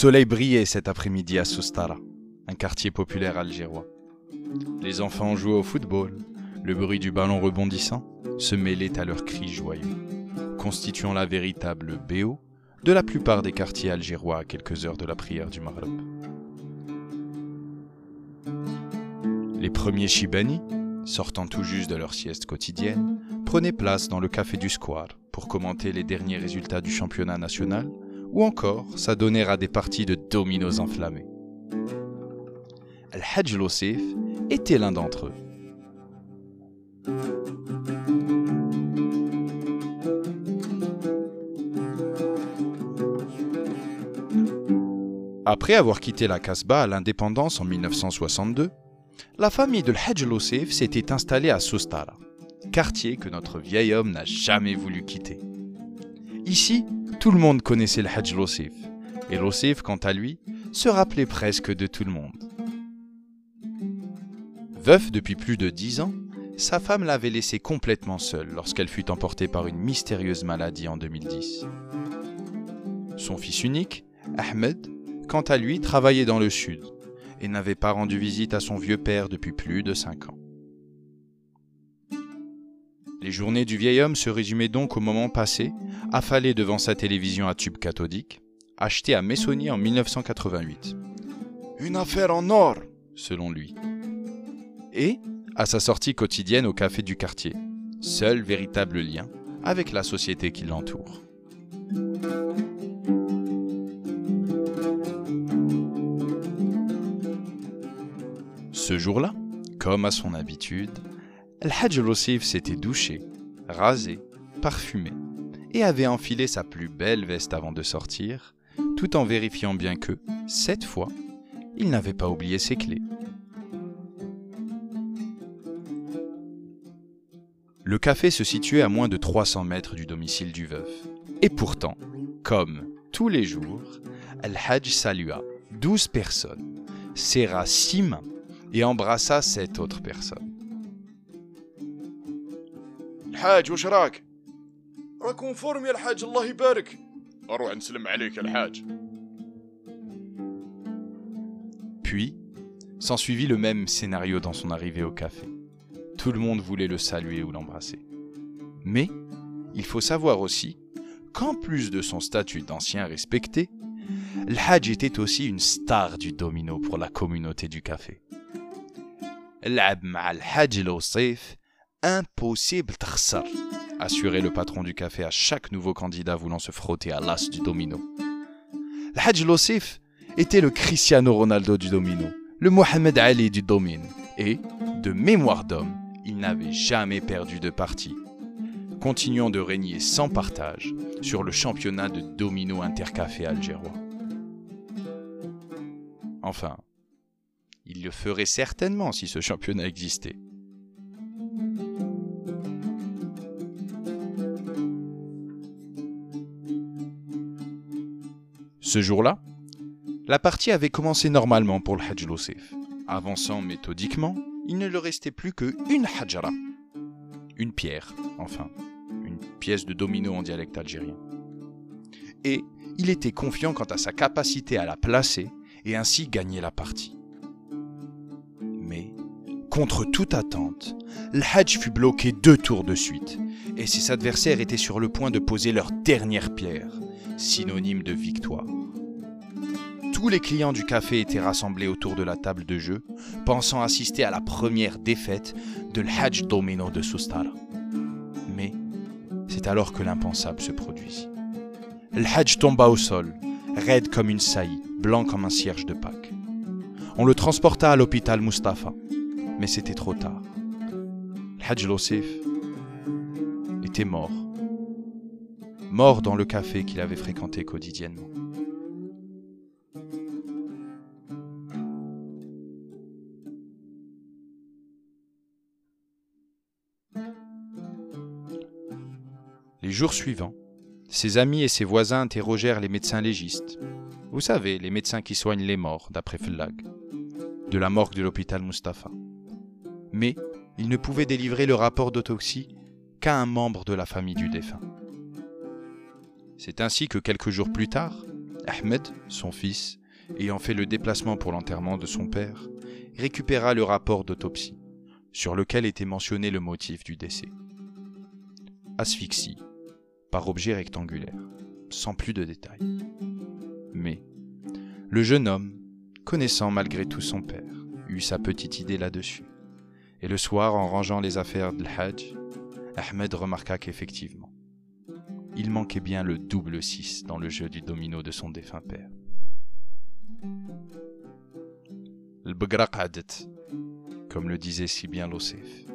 soleil brillait cet après-midi à Soustara, un quartier populaire algérois. Les enfants jouaient au football, le bruit du ballon rebondissant se mêlait à leurs cris joyeux, constituant la véritable béo de la plupart des quartiers algérois à quelques heures de la prière du Maghreb. Les premiers Shibani, sortant tout juste de leur sieste quotidienne, prenaient place dans le café du square pour commenter les derniers résultats du championnat national ou encore s'adonner à des parties de dominos enflammés. Al-Hajj était l'un d'entre eux. Après avoir quitté la Casbah à l'indépendance en 1962, la famille de Hajj s'était installée à Soustara, quartier que notre vieil homme n'a jamais voulu quitter. Ici, tout le monde connaissait le Hajj Lossif, et Lossif, quant à lui, se rappelait presque de tout le monde. Veuf depuis plus de dix ans, sa femme l'avait laissé complètement seule lorsqu'elle fut emportée par une mystérieuse maladie en 2010. Son fils unique, Ahmed, quant à lui, travaillait dans le sud et n'avait pas rendu visite à son vieux père depuis plus de cinq ans. Les journées du vieil homme se résumaient donc au moment passé, affalé devant sa télévision à tube cathodique, achetée à Messonnier en 1988. Une affaire en or, selon lui. Et à sa sortie quotidienne au café du quartier, seul véritable lien avec la société qui l'entoure. Ce jour-là, comme à son habitude, Al-Hajj s'était douché, rasé, parfumé et avait enfilé sa plus belle veste avant de sortir, tout en vérifiant bien que, cette fois, il n'avait pas oublié ses clés. Le café se situait à moins de 300 mètres du domicile du veuf. Et pourtant, comme tous les jours, Al-Hajj salua 12 personnes, serra six mains et embrassa sept autres personnes. الحاج وش راك؟ راكم فورم يا الحاج الله يبارك اروح نسلم عليك يا الحاج Puis, s'ensuivit le même scénario dans son arrivée au café. Tout le monde voulait le saluer ou l'embrasser. Mais, il faut savoir aussi qu'en plus de son statut d'ancien respecté, Al-Hajj était aussi une star du domino pour la communauté du café. لعب مع الحاج الوصيف impossible تخسر assurait le patron du café à chaque nouveau candidat voulant se frotter à l'as du domino. Le Hajj Lossif était le Cristiano Ronaldo du domino, le Mohamed Ali du domine, et, de mémoire d'homme, il n'avait jamais perdu de partie, continuant de régner sans partage sur le championnat de domino intercafé algérois. Enfin, il le ferait certainement si ce championnat existait. Ce jour-là, la partie avait commencé normalement pour le Hajj Lossif. Avançant méthodiquement, il ne leur restait plus qu'une hajra. Une pierre, enfin, une pièce de domino en dialecte algérien. Et il était confiant quant à sa capacité à la placer et ainsi gagner la partie. Mais, contre toute attente, le Hajj fut bloqué deux tours de suite, et ses adversaires étaient sur le point de poser leur dernière pierre, synonyme de victoire. Tous les clients du café étaient rassemblés autour de la table de jeu, pensant assister à la première défaite de l'Hajj Domino de Soustara. Mais c'est alors que l'impensable se produisit. Le Hajj tomba au sol, raide comme une saillie, blanc comme un cierge de Pâques. On le transporta à l'hôpital Mustapha, mais c'était trop tard. Le Hajj Lossif était mort. Mort dans le café qu'il avait fréquenté quotidiennement. Les jours suivants, ses amis et ses voisins interrogèrent les médecins légistes. Vous savez, les médecins qui soignent les morts, d'après Fellag, de la morgue de l'hôpital Mustapha. Mais ils ne pouvaient délivrer le rapport d'autopsie qu'à un membre de la famille du défunt. C'est ainsi que quelques jours plus tard, Ahmed, son fils, ayant fait le déplacement pour l'enterrement de son père, récupéra le rapport d'autopsie, sur lequel était mentionné le motif du décès. Asphyxie, par objet rectangulaire, sans plus de détails. Mais le jeune homme, connaissant malgré tout son père, eut sa petite idée là-dessus. Et le soir, en rangeant les affaires de l'Hajj, Ahmed remarqua qu'effectivement, il manquait bien le double 6 dans le jeu du domino de son défunt père. Comme le disait si bien l'Osef.